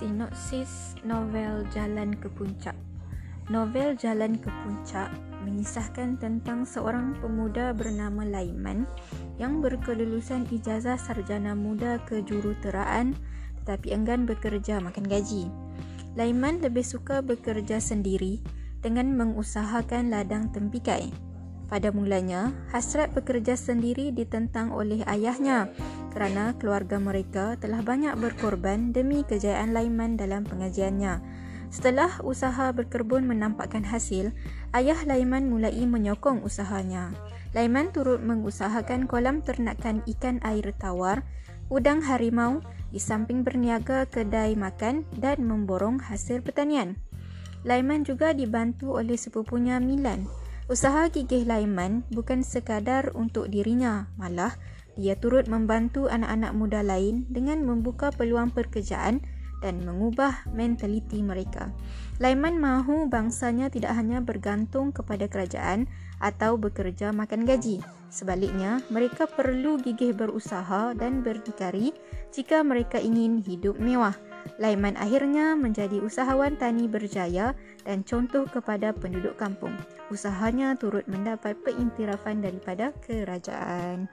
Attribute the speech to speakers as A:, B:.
A: Sinopsis novel Jalan ke Puncak Novel Jalan ke Puncak mengisahkan tentang seorang pemuda bernama Laiman yang berkelulusan ijazah sarjana muda kejuruteraan tetapi enggan bekerja makan gaji. Laiman lebih suka bekerja sendiri dengan mengusahakan ladang tempikai. Pada mulanya, hasrat bekerja sendiri ditentang oleh ayahnya kerana keluarga mereka telah banyak berkorban demi kejayaan Laiman dalam pengajiannya. Setelah usaha berkebun menampakkan hasil, ayah Laiman mulai menyokong usahanya. Laiman turut mengusahakan kolam ternakan ikan air tawar, udang harimau di samping berniaga kedai makan dan memborong hasil pertanian. Laiman juga dibantu oleh sepupunya Milan Usaha gigih Laiman bukan sekadar untuk dirinya, malah dia turut membantu anak-anak muda lain dengan membuka peluang pekerjaan dan mengubah mentaliti mereka. Laiman mahu bangsanya tidak hanya bergantung kepada kerajaan atau bekerja makan gaji. Sebaliknya, mereka perlu gigih berusaha dan berdikari jika mereka ingin hidup mewah. Laiman akhirnya menjadi usahawan tani berjaya dan contoh kepada penduduk kampung. Usahanya turut mendapat pengiktirafan daripada kerajaan.